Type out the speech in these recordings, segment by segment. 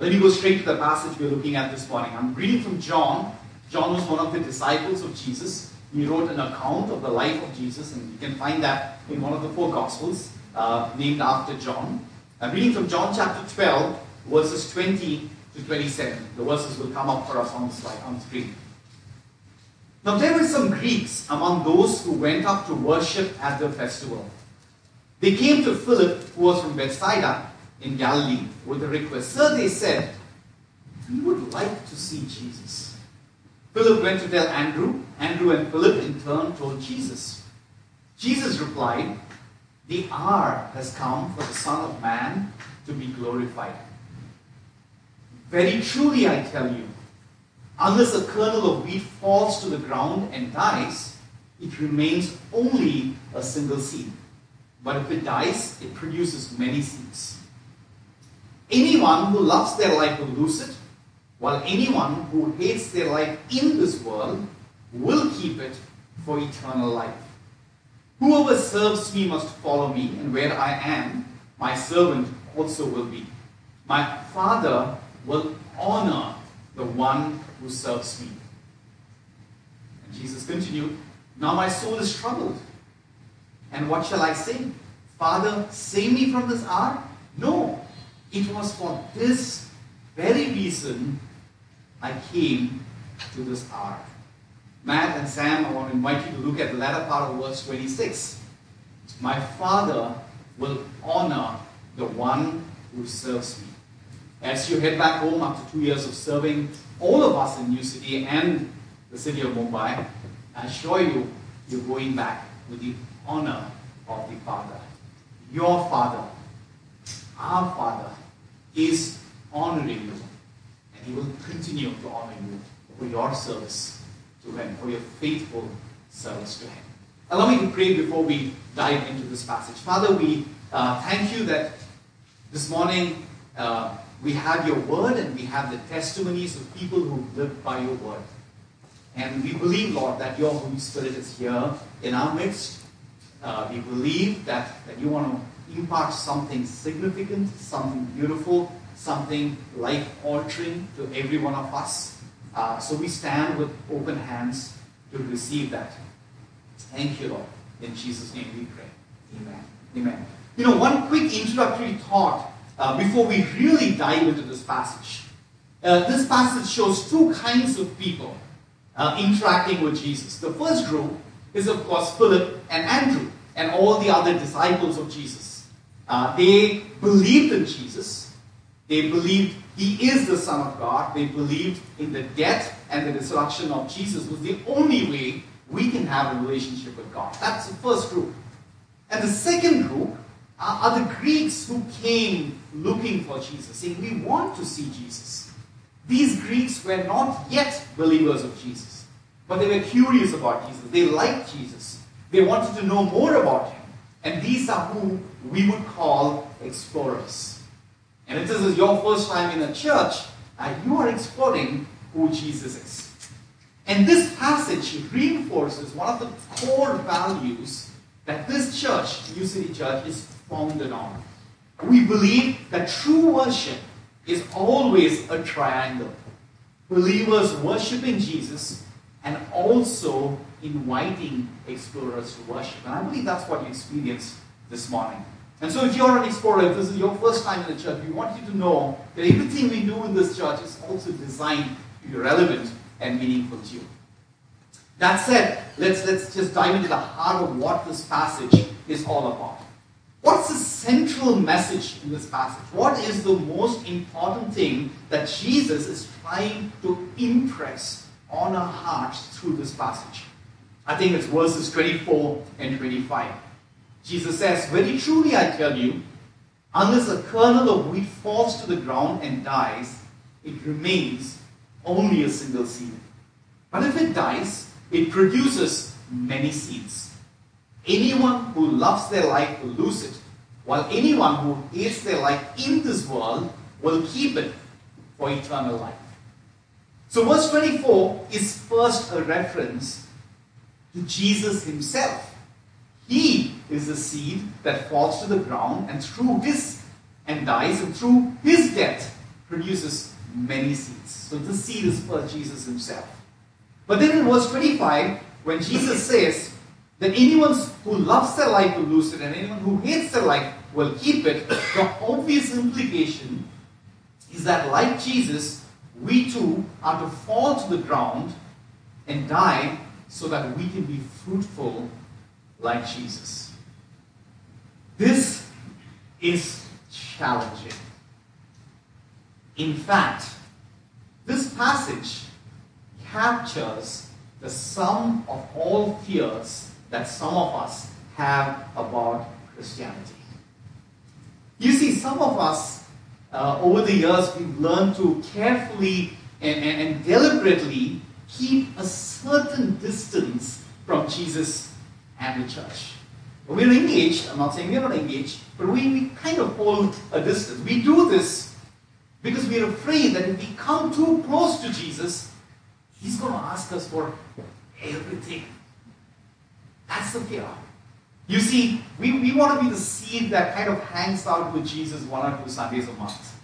Let me go straight to the passage we're looking at this morning. I'm reading from John. John was one of the disciples of Jesus. He wrote an account of the life of Jesus, and you can find that in one of the four Gospels uh, named after John. I'm reading from John chapter 12, verses 20 to 27. The verses will come up for us on the slide, on the screen. Now there were some Greeks among those who went up to worship at the festival. They came to Philip, who was from Bethsaida in Galilee, with a request. So they said, we would like to see Jesus. Philip went to tell Andrew. Andrew and Philip in turn told Jesus. Jesus replied, The hour has come for the Son of Man to be glorified. Very truly I tell you, unless a kernel of wheat falls to the ground and dies, it remains only a single seed. But if it dies, it produces many seeds. Anyone who loves their life will lose it, while anyone who hates their life in this world will keep it for eternal life. Whoever serves me must follow me, and where I am, my servant also will be. My Father will honor the one who serves me. And Jesus continued, Now my soul is troubled. And what shall I say? Father, save me from this hour? No, it was for this very reason I came to this hour. Matt and Sam, I want to invite you to look at the latter part of verse 26. My Father will honor the one who serves me. As you head back home after two years of serving all of us in New City and the city of Mumbai, I assure you, you're going back with the honor of the Father. Your Father, our Father, is honoring you, and He will continue to honor you for your service to Him, for your faithful service to Him. Allow me to pray before we dive into this passage. Father, we uh, thank you that this morning uh, we have your word and we have the testimonies of people who live by your word. And we believe, Lord, that your Holy Spirit is here in our midst. Uh, we believe that, that you want to impart something significant, something beautiful, something life altering to every one of us. Uh, so we stand with open hands to receive that. Thank you, Lord. In Jesus' name we pray. Amen. Amen. You know, one quick introductory thought uh, before we really dive into this passage. Uh, this passage shows two kinds of people uh, interacting with Jesus. The first group is, of course, Philip and Andrew and all the other disciples of Jesus. Uh, they believed in Jesus. They believed he is the Son of God. They believed in the death and the resurrection of Jesus was the only way we can have a relationship with God. That's the first group. And the second group are the Greeks who came looking for Jesus, saying, We want to see Jesus. These Greeks were not yet believers of Jesus, but they were curious about Jesus. They liked Jesus. They wanted to know more about him. And these are who we would call explorers. And if this is your first time in a church, uh, you are exploring who Jesus is. And this passage reinforces one of the core values that this church, New City Church, is founded on. We believe that true worship is always a triangle. Believers worshiping Jesus and also inviting explorers to worship. And I believe that's what you experienced this morning. And so if you're an explorer, if this is your first time in the church, we want you to know that everything we do in this church is also designed to be relevant and meaningful to you. That said, let's, let's just dive into the heart of what this passage is all about. What's the central message in this passage? What is the most important thing that Jesus is trying to impress on our hearts through this passage? I think it's verses 24 and 25. Jesus says, Very truly I tell you, unless a kernel of wheat falls to the ground and dies, it remains only a single seed. But if it dies, it produces many seeds. Anyone who loves their life will lose it, while anyone who hates their life in this world will keep it for eternal life. So, verse 24 is first a reference to Jesus himself. He is the seed that falls to the ground, and through his and dies, and through his death, produces many seeds. So the seed is for Jesus himself. But then in verse 25, when Jesus says that anyone who loves their life will lose it, and anyone who hates their life will keep it, the obvious implication is that, like Jesus, we too are to fall to the ground and die so that we can be fruitful like Jesus. This is challenging. In fact, this passage captures the sum of all fears that some of us have about Christianity. You see, some of us, uh, over the years, we've learned to carefully and, and, and deliberately keep a certain distance from Jesus and the church. We're engaged, I'm not saying we're not engaged, but we, we kind of hold a distance. We do this because we're afraid that if we come too close to Jesus, He's going to ask us for everything. That's the fear. You see, we, we want to be the seed that kind of hangs out with Jesus one or two Sundays a month.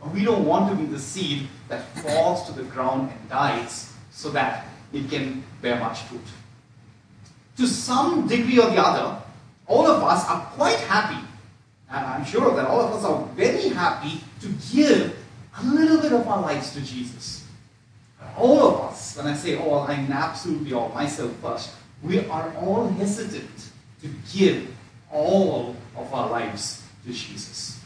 But we don't want to be the seed that falls to the ground and dies so that it can bear much fruit. To some degree or the other, all of us are quite happy, and I'm sure that all of us are very happy to give a little bit of our lives to Jesus. All of us, when I say all, I mean absolutely all, myself first, we are all hesitant to give all of our lives to Jesus.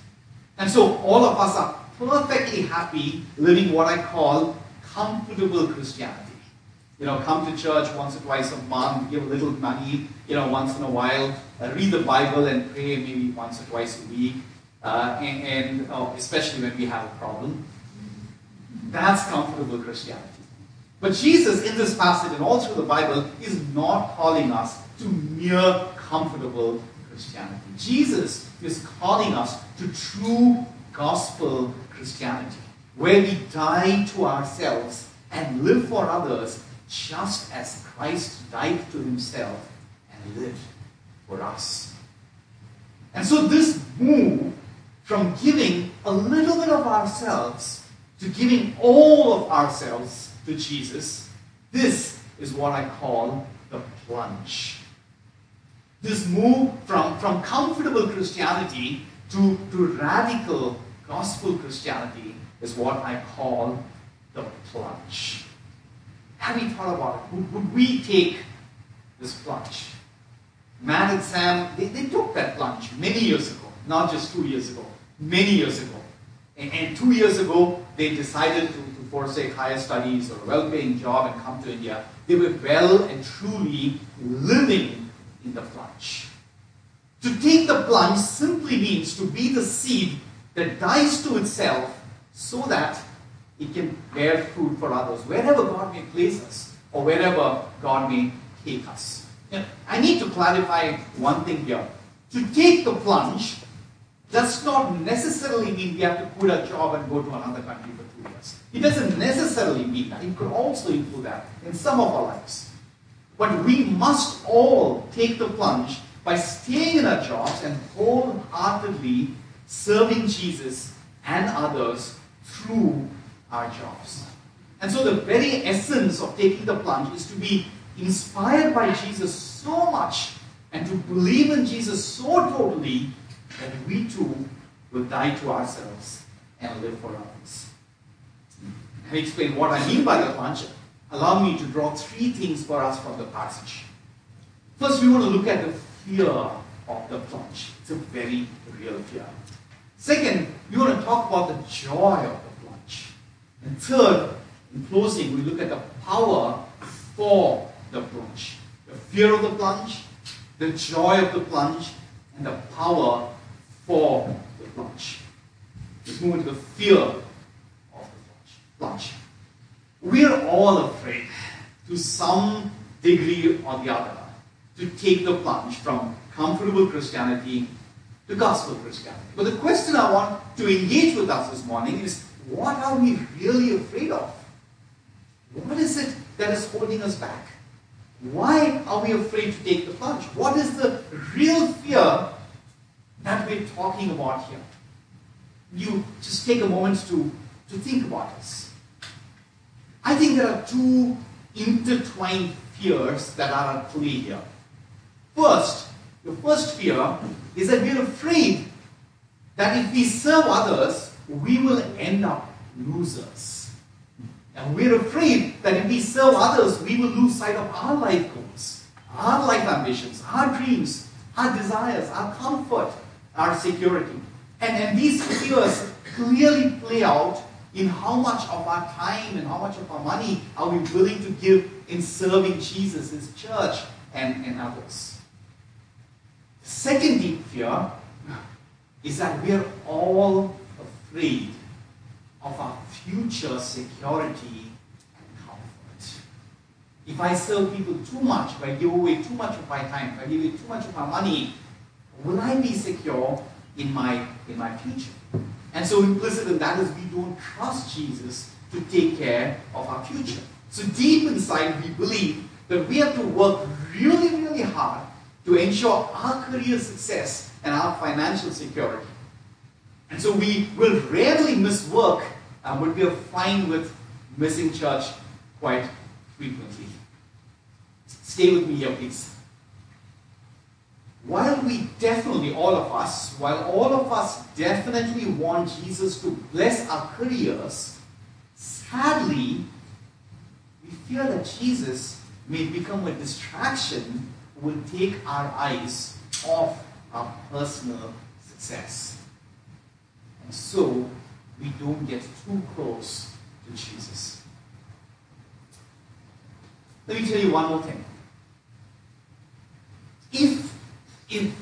And so all of us are perfectly happy living what I call comfortable Christianity. You know, come to church once or twice a month, give a little money, you know, once in a while, uh, read the Bible and pray maybe once or twice a week, uh, and, and oh, especially when we have a problem. That's comfortable Christianity. But Jesus, in this passage and all through the Bible, is not calling us to mere comfortable Christianity. Jesus is calling us to true gospel Christianity, where we die to ourselves and live for others just as Christ died to himself and lived for us. And so, this move from giving a little bit of ourselves to giving all of ourselves to Jesus, this is what I call the plunge. This move from, from comfortable Christianity to, to radical gospel Christianity is what I call the plunge. Have you thought about it? Would, would we take this plunge? Matt and Sam, they, they took that plunge many years ago, not just two years ago, many years ago. And, and two years ago, they decided to, to forsake higher studies or a well paying job and come to India. They were well and truly living in the plunge. To take the plunge simply means to be the seed that dies to itself so that it can bear fruit for others, wherever God may place us or wherever God may take us. I need to clarify one thing here. To take the plunge does not necessarily mean we have to quit our job and go to another country for two years. It doesn't necessarily mean that. It could also include that in some of our lives. But we must all take the plunge by staying in our jobs and wholeheartedly serving Jesus and others through our jobs. And so, the very essence of taking the plunge is to be inspired by Jesus so much and to believe in Jesus so totally that we too will die to ourselves and live for others. I explain what I mean by the plunge. Allow me to draw three things for us from the passage. First, we want to look at the fear of the plunge. It's a very real fear. Second, we want to talk about the joy of the. And third, in closing, we look at the power for the plunge. The fear of the plunge, the joy of the plunge, and the power for the plunge. Let's move into the fear of the plunge. We are all afraid, to some degree or the other, to take the plunge from comfortable Christianity to gospel Christianity. But the question I want to engage with us this morning is what are we really afraid of? What is it that is holding us back? Why are we afraid to take the plunge? What is the real fear that we're talking about here? You just take a moment to to think about this. I think there are two intertwined fears that are at play here. First, the first fear is that we're afraid that if we serve others, we will end up losers. And we're afraid that if we serve others, we will lose sight of our life goals, our life ambitions, our dreams, our desires, our comfort, our security. And, and these fears clearly play out in how much of our time and how much of our money are we willing to give in serving Jesus, His church, and, and others. Second deep fear is that we are all afraid of our future security and comfort. If I serve people too much, if I give away too much of my time, if I give away too much of my money, will I be secure in my, in my future? And so implicit in that is we don't trust Jesus to take care of our future. So deep inside we believe that we have to work really, really hard to ensure our career success and our financial security. And so we will rarely miss work, uh, but we are fine with missing church quite frequently. Stay with me here, please. While we definitely, all of us, while all of us definitely want Jesus to bless our careers, sadly, we fear that Jesus may become a distraction will take our eyes off our personal success. So we don't get too close to Jesus. Let me tell you one more thing. If, if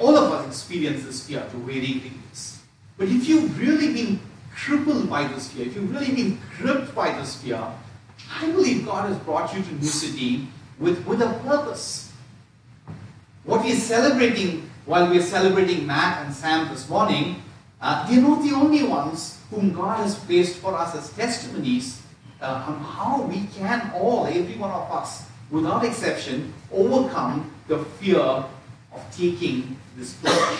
all of us experience this fear to varying degrees, but if you've really been crippled by this fear, if you've really been gripped by this fear, I believe God has brought you to New City with, with a purpose. What we are celebrating while we are celebrating Matt and Sam this morning, uh, they're not the only ones whom God has placed for us as testimonies uh, on how we can all, every one of us, without exception, overcome the fear of taking this plunge.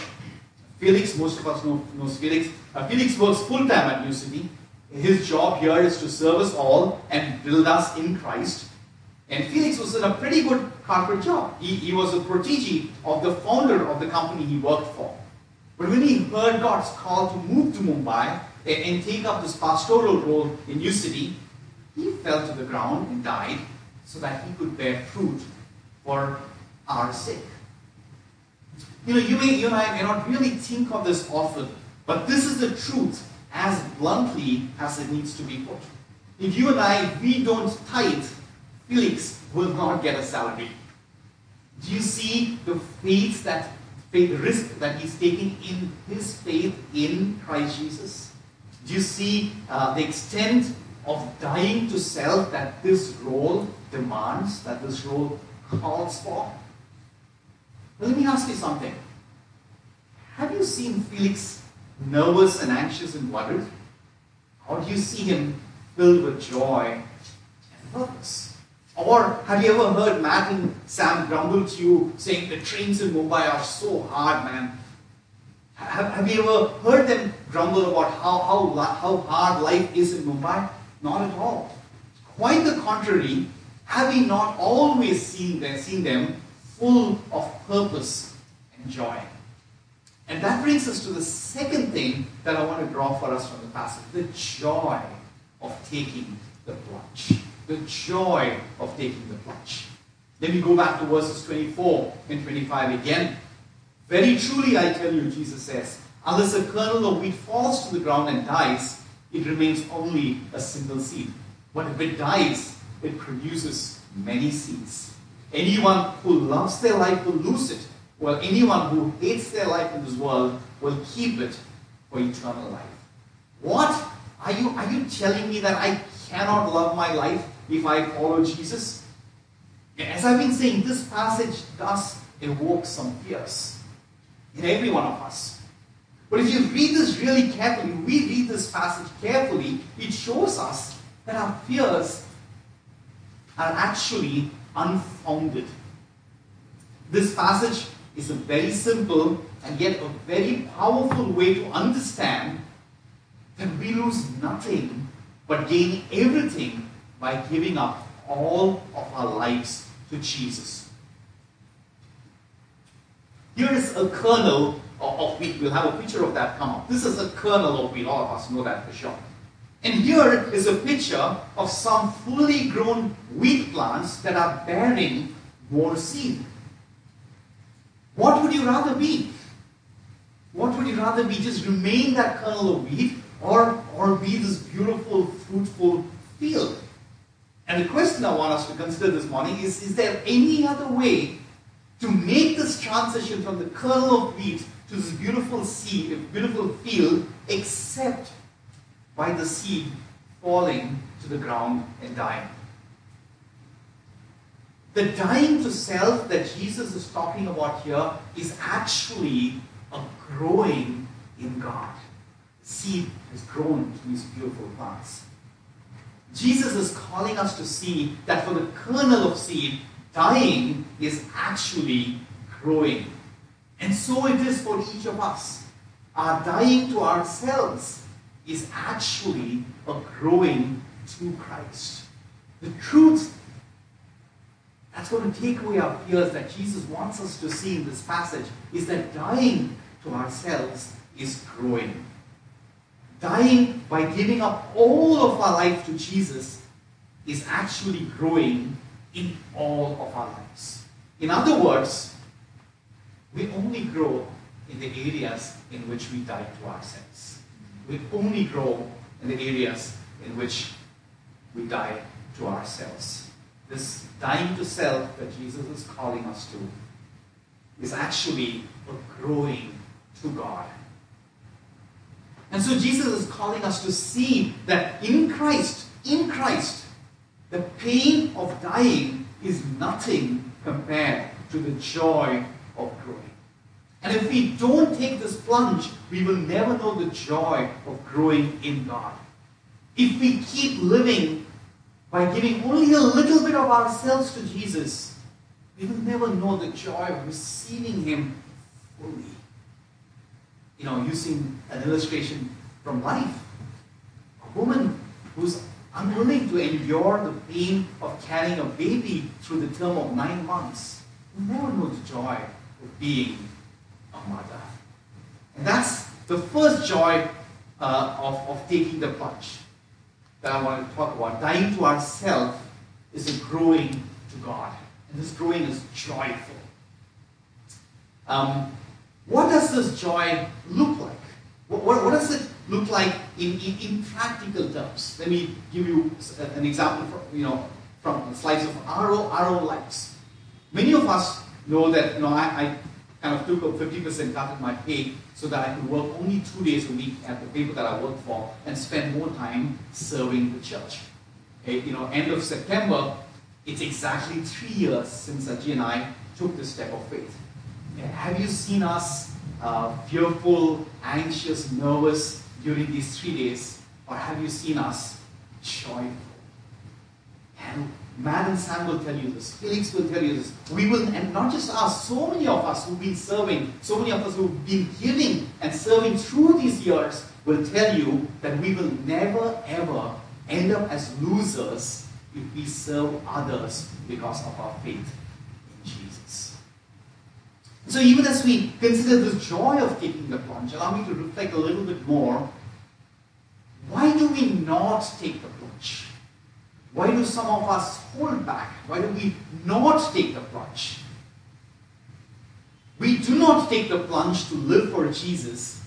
Felix, most of us know knows Felix. Uh, Felix works full time at New City. His job here is to serve us all and build us in Christ. And Felix was in a pretty good corporate job. He, he was a protege of the founder of the company he worked for. But when he heard God's call to move to Mumbai and, take up this pastoral role in New City, he fell to the ground and died so that he could bear fruit for our sake. You know, you, may, you and I may not really think of this often, but this is the truth as bluntly as it needs to be put. If you and I, we don't tithe, Felix will not get a salary. Do you see the faith that faith risk that he's taking in his faith in Christ Jesus? Do you see uh, the extent of dying to self that this role demands, that this role calls for? Well, let me ask you something. Have you seen Felix nervous and anxious and worried? Or do you see him filled with joy and purpose? Or have you ever heard Matt and Sam grumble to you saying the trains in Mumbai are so hard, man? Have, have you ever heard them grumble about how, how, how hard life is in Mumbai? Not at all. Quite the contrary, have we not always seen them, seen them full of purpose and joy? And that brings us to the second thing that I want to draw for us from the passage the joy of taking the plunge. The joy of taking the plunge. Let me go back to verses 24 and 25 again. Very truly, I tell you, Jesus says, unless a kernel of wheat falls to the ground and dies, it remains only a single seed. But if it dies, it produces many seeds. Anyone who loves their life will lose it, while anyone who hates their life in this world will keep it for eternal life. What? Are you, are you telling me that I cannot love my life if I follow Jesus? As I've been saying, this passage does evoke some fears in every one of us. But if you read this really carefully, we read this passage carefully, it shows us that our fears are actually unfounded. This passage is a very simple and yet a very powerful way to understand that we lose nothing but gain everything by giving up all of our lives to Jesus. Here is a kernel of wheat. We'll have a picture of that come up. This is a kernel of wheat. All of us know that for sure. And here is a picture of some fully grown wheat plants that are bearing more seed. What would you rather be? What would you rather be? Just remain that kernel of wheat or, or be this beautiful, fruitful field? And the question I want us to consider this morning is Is there any other way to make this transition from the kernel of wheat to this beautiful seed, a beautiful field, except by the seed falling to the ground and dying. The dying to self that Jesus is talking about here is actually a growing in God. The seed has grown to these beautiful plants. Jesus is calling us to see that for the kernel of seed, dying is actually growing. And so it is for each of us. Our dying to ourselves is actually a growing to Christ. The truth that's going to take away our fears that Jesus wants us to see in this passage is that dying to ourselves is growing. Dying by giving up all of our life to Jesus is actually growing in all of our lives. In other words, we only grow in the areas in which we die to ourselves. We only grow in the areas in which we die to ourselves. This dying to self that Jesus is calling us to is actually a growing to God. And so Jesus is calling us to see that in Christ, in Christ, the pain of dying is nothing compared to the joy of growing. And if we don't take this plunge, we will never know the joy of growing in God. If we keep living by giving only a little bit of ourselves to Jesus, we will never know the joy of receiving Him fully. You know, using an illustration from life. A woman who's unwilling to endure the pain of carrying a baby through the term of nine months will never know the joy of being a mother. And that's the first joy uh, of, of taking the plunge that I want to talk about. Dying to ourselves is a growing to God. And this growing is joyful. Um, what does this joy look like? What, what, what does it look like in, in, in, practical terms? Let me give you an example from, you know, from the slides of our, our own lives. Many of us know that you know, I, I kind of took a 50% cut in my pay so that I could work only two days a week at the paper that I worked for and spend more time serving the church. Okay, you know, end of September, it's exactly three years since Ajay and I took this step of faith. Have you seen us uh, fearful, anxious, nervous during these three days? Or have you seen us joyful? And Matt and Sam will tell you this. Felix will tell you this. We will, and not just us, so many of us who've been serving, so many of us who've been giving and serving through these years will tell you that we will never ever end up as losers if we serve others because of our faith. So even as we consider the joy of taking the plunge, allow me to reflect a little bit more. Why do we not take the plunge? Why do some of us hold back? Why do we not take the plunge? We do not take the plunge to live for Jesus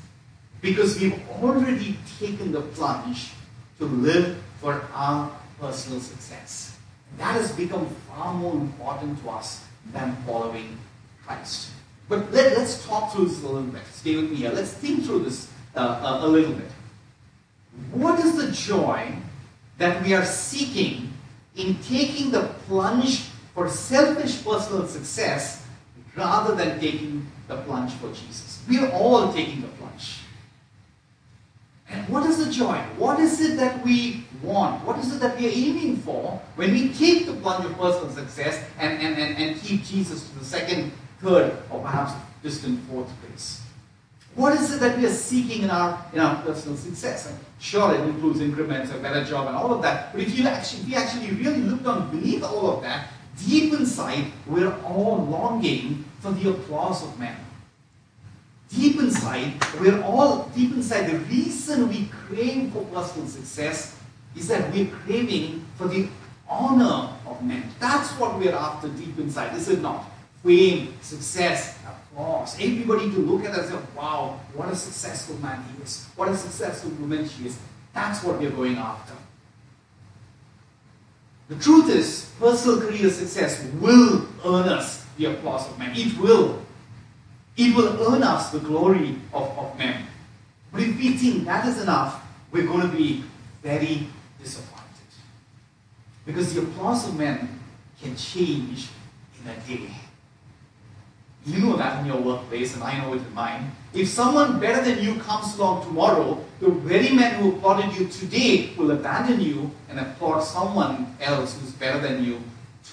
because we've already taken the plunge to live for our personal success. That has become far more important to us than following Christ. But let, us talk through this a little bit. Stay with me here. Let's think through this uh, a, a little bit. What is the joy that we are seeking in taking the plunge for selfish personal success rather than taking the plunge for Jesus. We are all taking the plunge. And what is the joy? What is it that we want? What is it that we are aiming for when we take the plunge of personal success and, and, and, and keep Jesus to the second, third, or perhaps distant fourth place? What is it that we are seeking in our in our personal success? And sure, it includes increments, a better job, and all of that. But if you actually, you actually really look down beneath all of that, deep inside, we're all longing for the applause of men. Deep inside, we're all deep inside. The reason we crave for personal success is that we're craving for the honor of men. That's what we're after deep inside, is it not? Fame, success, applause. Everybody to look at us and say, wow, what a successful man he is. What a successful woman she is. That's what we're going after. The truth is, personal career success will earn us the applause of men. It will. It will earn us the glory of, of men. But if we think that is enough, we're going to be very disappointed. Because the applause of men can change in a day. You know that in your workplace, and I know it in mine. If someone better than you comes along tomorrow, the very men who applauded you today will abandon you and applaud someone else who's better than you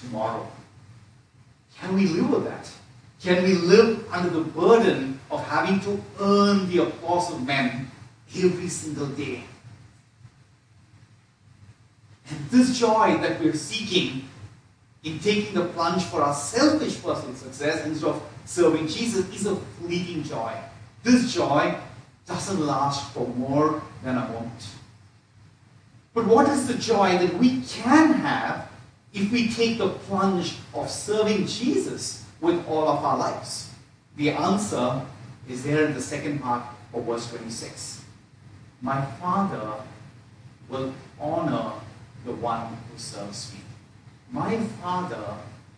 tomorrow. Can we live with that? Can we live under the burden of having to earn the applause of men every single day? And this joy that we're seeking in taking the plunge for our selfish personal success instead of serving Jesus is a fleeting joy. This joy doesn't last for more than a moment. But what is the joy that we can have if we take the plunge of serving Jesus with all of our lives? The answer is there in the second part of verse 26. My Father will honor the one who serves me. My Father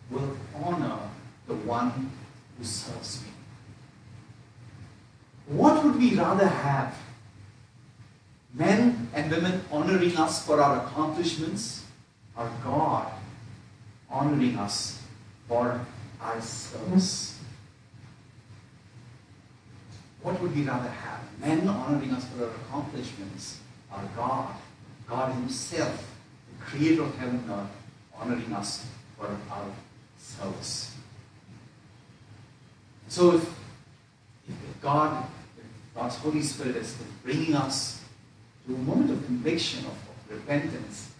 will honor the one who serves me. What would we rather have? Men and women honoring us for our accomplishments, or God honoring us for our service? What would we rather have? Men honoring us for our accomplishments, or God, God Himself, the Creator of heaven and earth, honoring us for our service? So if, if God, if God's Holy Spirit is bringing us to a moment of conviction, of, of repentance,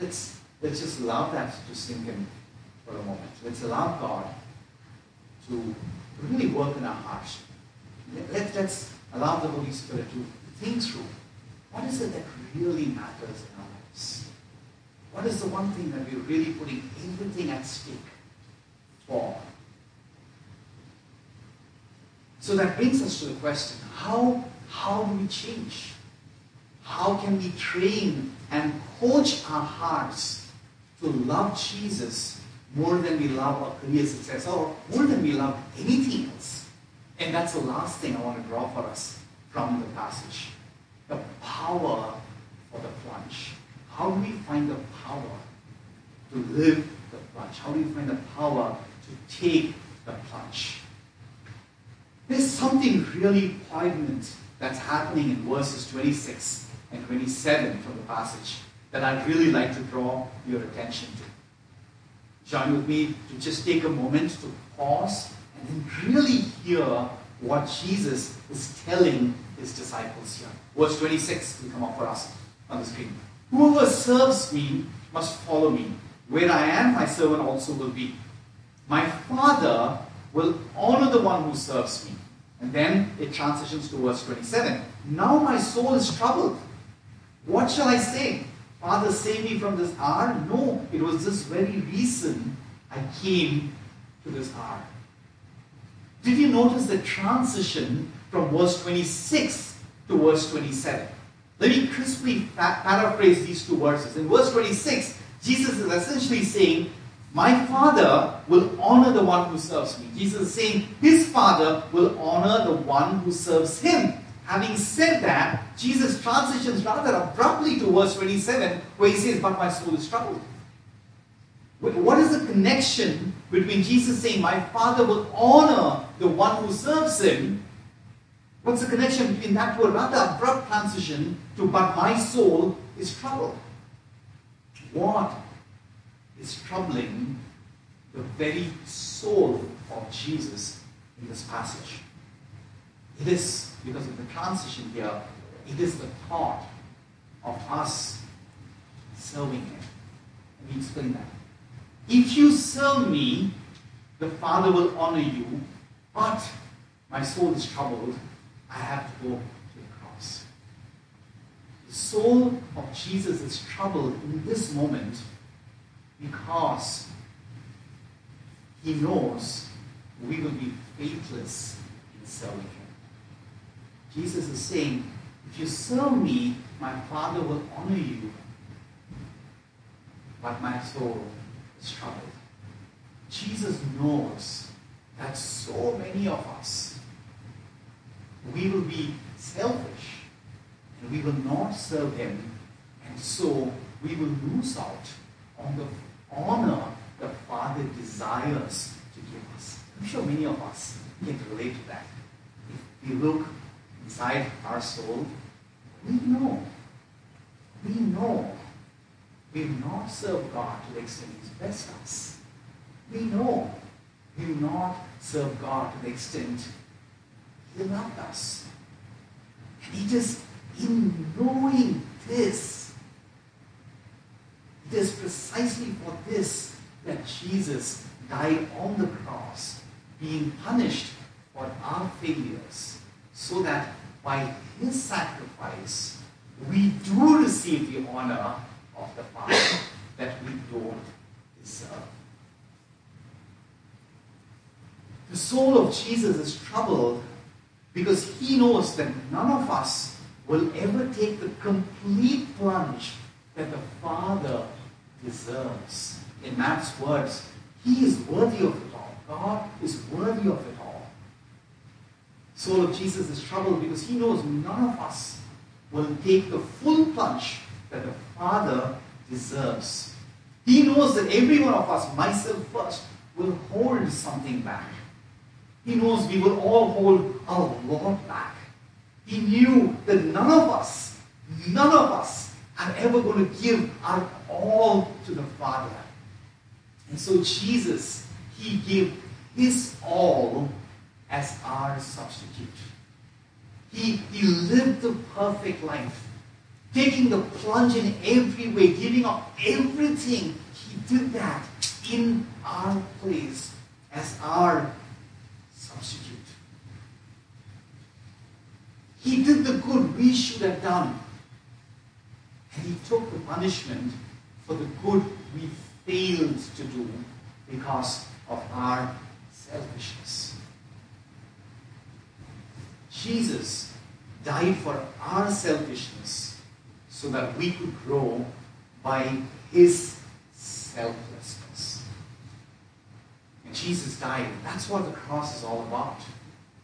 let's, let's just allow that to sink in for a moment. Let's allow God to really work in our hearts. Let, let's allow the Holy Spirit to think through what is it that really matters in our lives? What is the one thing that we're really putting everything at stake for? So that brings us to the question how, how do we change? How can we train and coach our hearts to love Jesus more than we love our career success or more than we love anything else? And that's the last thing I want to draw for us from the passage the power for the plunge. How do we find the power to live the plunge? How do we find the power to take the plunge? Something really poignant that's happening in verses 26 and 27 from the passage that I'd really like to draw your attention to. Join with me to just take a moment to pause and then really hear what Jesus is telling his disciples here. Verse 26 will come up for us on the screen. Whoever serves me must follow me. Where I am, my servant also will be. My Father will honor the one who serves me. And then it transitions to verse 27. Now my soul is troubled. What shall I say? Father, save me from this hour? No, it was this very reason I came to this hour. Did you notice the transition from verse 26 to verse 27? Let me crisply paraphrase these two verses. In verse 26, Jesus is essentially saying, My Father will honor the one who serves me. Jesus is saying, His Father will honor the one who serves Him. Having said that, Jesus transitions rather abruptly to verse 27, where He says, But my soul is troubled. What is the connection between Jesus saying, My Father will honor the one who serves Him? What's the connection between that word? Rather abrupt transition to, But my soul is troubled. What is troubling the very soul of Jesus in this passage? It is, because of the transition here, it is the thought of us serving Him. Let me explain that. If you serve me, the Father will honor you, but my soul is troubled. I have to go to the cross. The soul of Jesus is troubled in this moment because he knows we will be faithless in serving him. Jesus is saying, if you serve me, my Father will honor you, but my soul is troubled. Jesus knows that so many of us, we will be selfish and we will not serve Him, and so we will lose out on the honor the Father desires to give us. I'm sure many of us can relate to that. If we look inside our soul, we know, we know we will not serve God to the extent He's blessed us. We know we will not serve God to the extent He loved us. And it is in knowing this, it is precisely for this that Jesus died on the cross, being punished for our failures, so that by his sacrifice we do receive the honor of the Father that we don't deserve. The soul of Jesus is troubled because he knows that none of us will ever take the complete plunge that the Father deserves. In Matt's words, he is worthy of it all. God is worthy of it all. Soul of Jesus is troubled because he knows none of us will take the full plunge that the Father deserves. He knows that every one of us, myself first, will hold something back. He knows we will all hold our lot back. He knew that none of us, none of us are ever going to give our all to the Father. And so Jesus, He gave His all as our substitute. He, he lived the perfect life, taking the plunge in every way, giving up everything. He did that in our place as our substitute. He did the good we should have done. He took the punishment for the good we failed to do because of our selfishness. Jesus died for our selfishness so that we could grow by his selflessness. And Jesus died. That's what the cross is all about.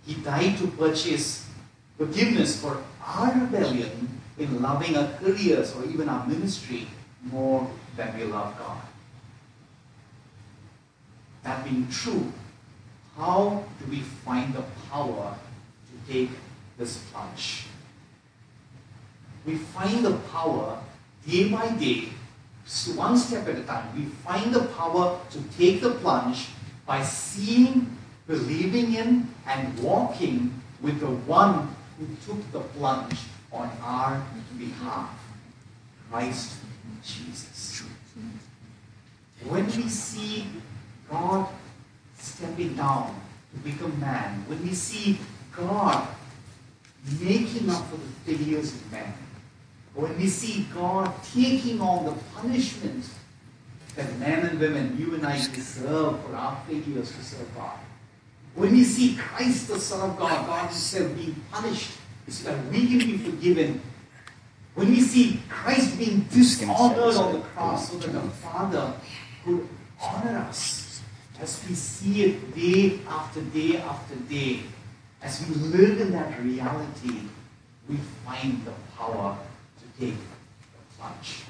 He died to purchase forgiveness for our rebellion in loving our careers or even our ministry more than we love God. That being true, how do we find the power to take this plunge? We find the power day by day, one step at a time. We find the power to take the plunge by seeing, believing in, and walking with the one who took the plunge on our behalf Christ Jesus. When we see God stepping down to become man, when we see God making up for the failures of man, when we see God taking on the punishment that men and women, you and I, deserve for our failures to serve God, when we see Christ, the Son of God, God Himself being punished that we can be forgiven. When we see Christ being dishonored on the cross so that the Father could honor us, as we see it day after day after day, as we live in that reality, we find the power to take the plunge.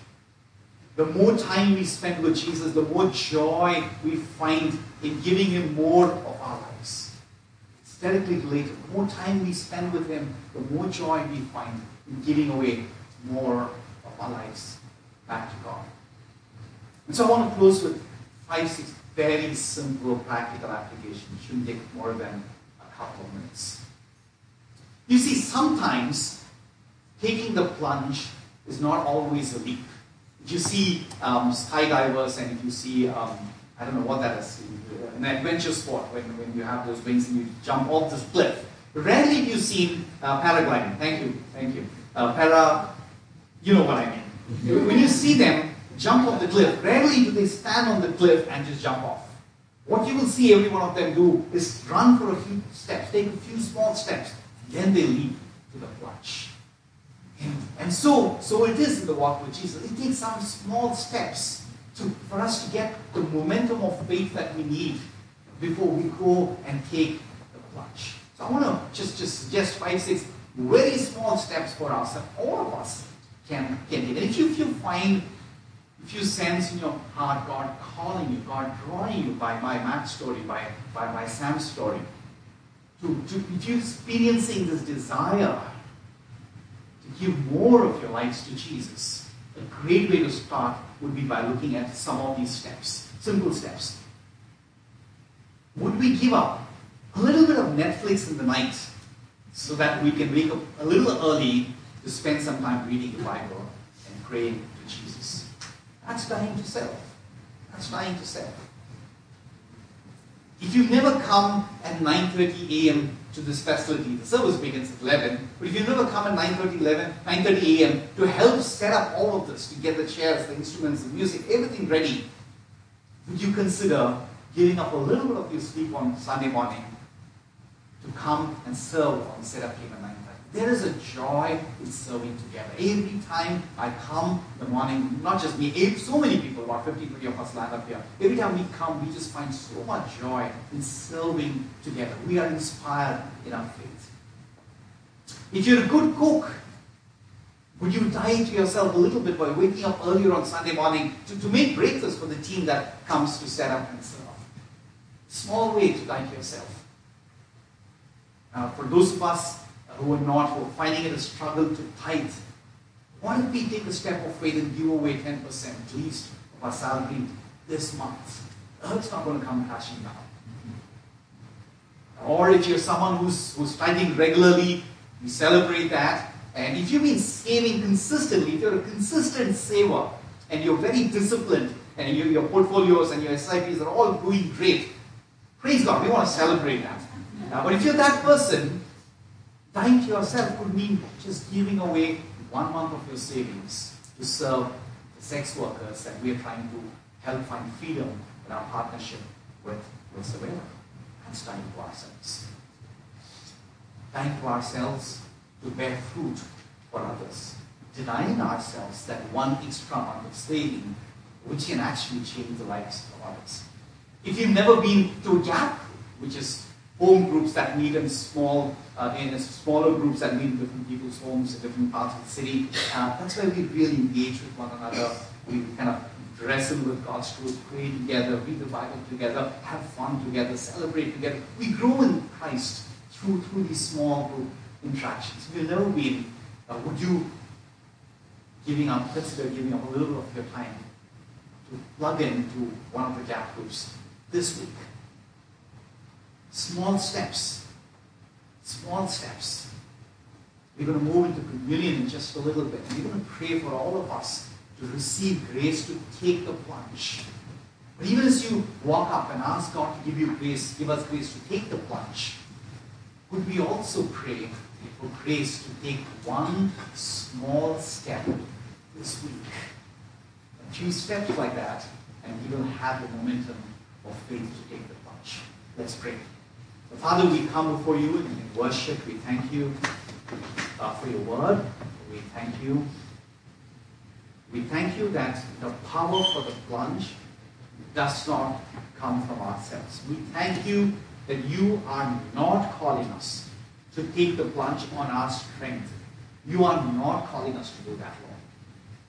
The more time we spend with Jesus, the more joy we find in giving Him more of our lives. Directly related. The more time we spend with Him, the more joy we find in giving away more of our lives back to God. And so I want to close with five, six very simple practical applications. Shouldn't take more than a couple of minutes. You see, sometimes taking the plunge is not always a leap. If you see um, skydivers and if you see, um, I don't know what that is, an adventure sport when, when you have those wings and you jump off this cliff. Rarely have you seen uh, paragliding. Thank you, thank you. Uh, para, you know what I mean. When you see them jump off the cliff, rarely do they stand on the cliff and just jump off. What you will see every one of them do is run for a few steps, take a few small steps, then they leap to the plunge. And, and so, so it is in the walk with Jesus. It takes some small steps to, for us to get the momentum of faith that we need before we go and take the plunge. So I want to just, just suggest five, six very small steps for us that all of us can, can take. And if you, if you find if you sense in your heart God calling you, God drawing you by my Matt's story, by, by my Sam's story, to, to, if you're experiencing this desire to give more of your lives to Jesus, a great way to start would be by looking at some of these steps, simple steps. Would we give up a little bit of Netflix in the night so that we can wake up a little early to spend some time reading the Bible and praying to Jesus? That's dying to self. That's dying to self. If you've never come at 9.30 a.m. to this facility, the service begins at 11, but if you've never come at 9.30, 11, 9.30 a.m. to help set up all of this, to get the chairs, the instruments, the music, everything ready, would you consider giving up a little bit of your sleep on Sunday morning to come and serve on setup team at 9.30? There is a joy in serving together. Every time I come in the morning, not just me, so many people, about 50, 50 of us land up here. Every time we come, we just find so much joy in serving together. We are inspired in our faith. If you're a good cook, would you die to yourself a little bit by waking up earlier on Sunday morning to, to make breakfast for the team that comes to set up and serve? Small way to die to yourself. For those of us who are not, who are finding it a struggle to tithe, why don't we take a step of faith and give away 10% at least of our salary this month? Earth's not going to come crashing down. Or if you're someone who's, who's tithing regularly, we celebrate that. And if you've been saving consistently, if you're a consistent saver and you're very disciplined and your, your portfolios and your SIPs are all doing great, praise God, we want to celebrate that. Now, but if you're that person, dying to yourself could mean just giving away one month of your savings to serve the sex workers that we are trying to help find freedom in our partnership with, Savannah. That's dying to ourselves. Dying to ourselves to bear fruit for others. Denying ourselves that one extra month of saving, which can actually change the lives of others. If you've never been to a gap, which is home groups that meet in small, uh, in smaller groups that meet in different people's homes in different parts of the city. Uh, that's where we really engage with one another. We kind of wrestle with God's truth, pray together, read the Bible together, have fun together, celebrate together. We grow in Christ through, through these small group interactions. You've never been, uh, would you giving up, consider giving up a little bit of your time to plug into one of the gap groups this week? Small steps. Small steps. We're going to move into communion in just a little bit. And we're going to pray for all of us to receive grace to take the plunge. But even as you walk up and ask God to give you grace, give us grace to take the plunge, could we also pray for grace to take one small step this week? A few steps like that, and we will have the momentum of faith to take the plunge. Let's pray. Father, we come before you in worship. We thank you uh, for your word. We thank you. We thank you that the power for the plunge does not come from ourselves. We thank you that you are not calling us to take the plunge on our strength. You are not calling us to do that, Lord.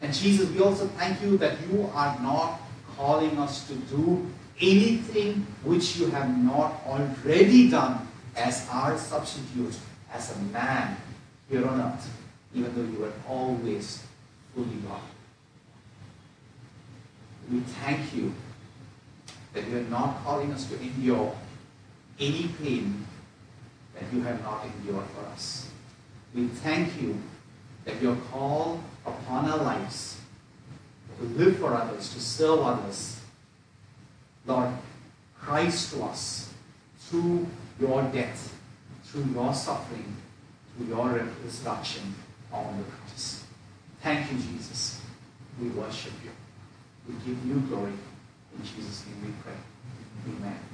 And Jesus, we also thank you that you are not calling us to do anything which you have not already done as our substitute, as a man here on earth, even though you were always fully God. We thank you that you are not calling us to endure any pain that you have not endured for us. We thank you that your call upon our lives to live for others, to serve others, Lord, Christ to us through your death, through your suffering, through your resurrection on the cross. Thank you, Jesus. We worship you. We give you glory. In Jesus' name we pray. Amen.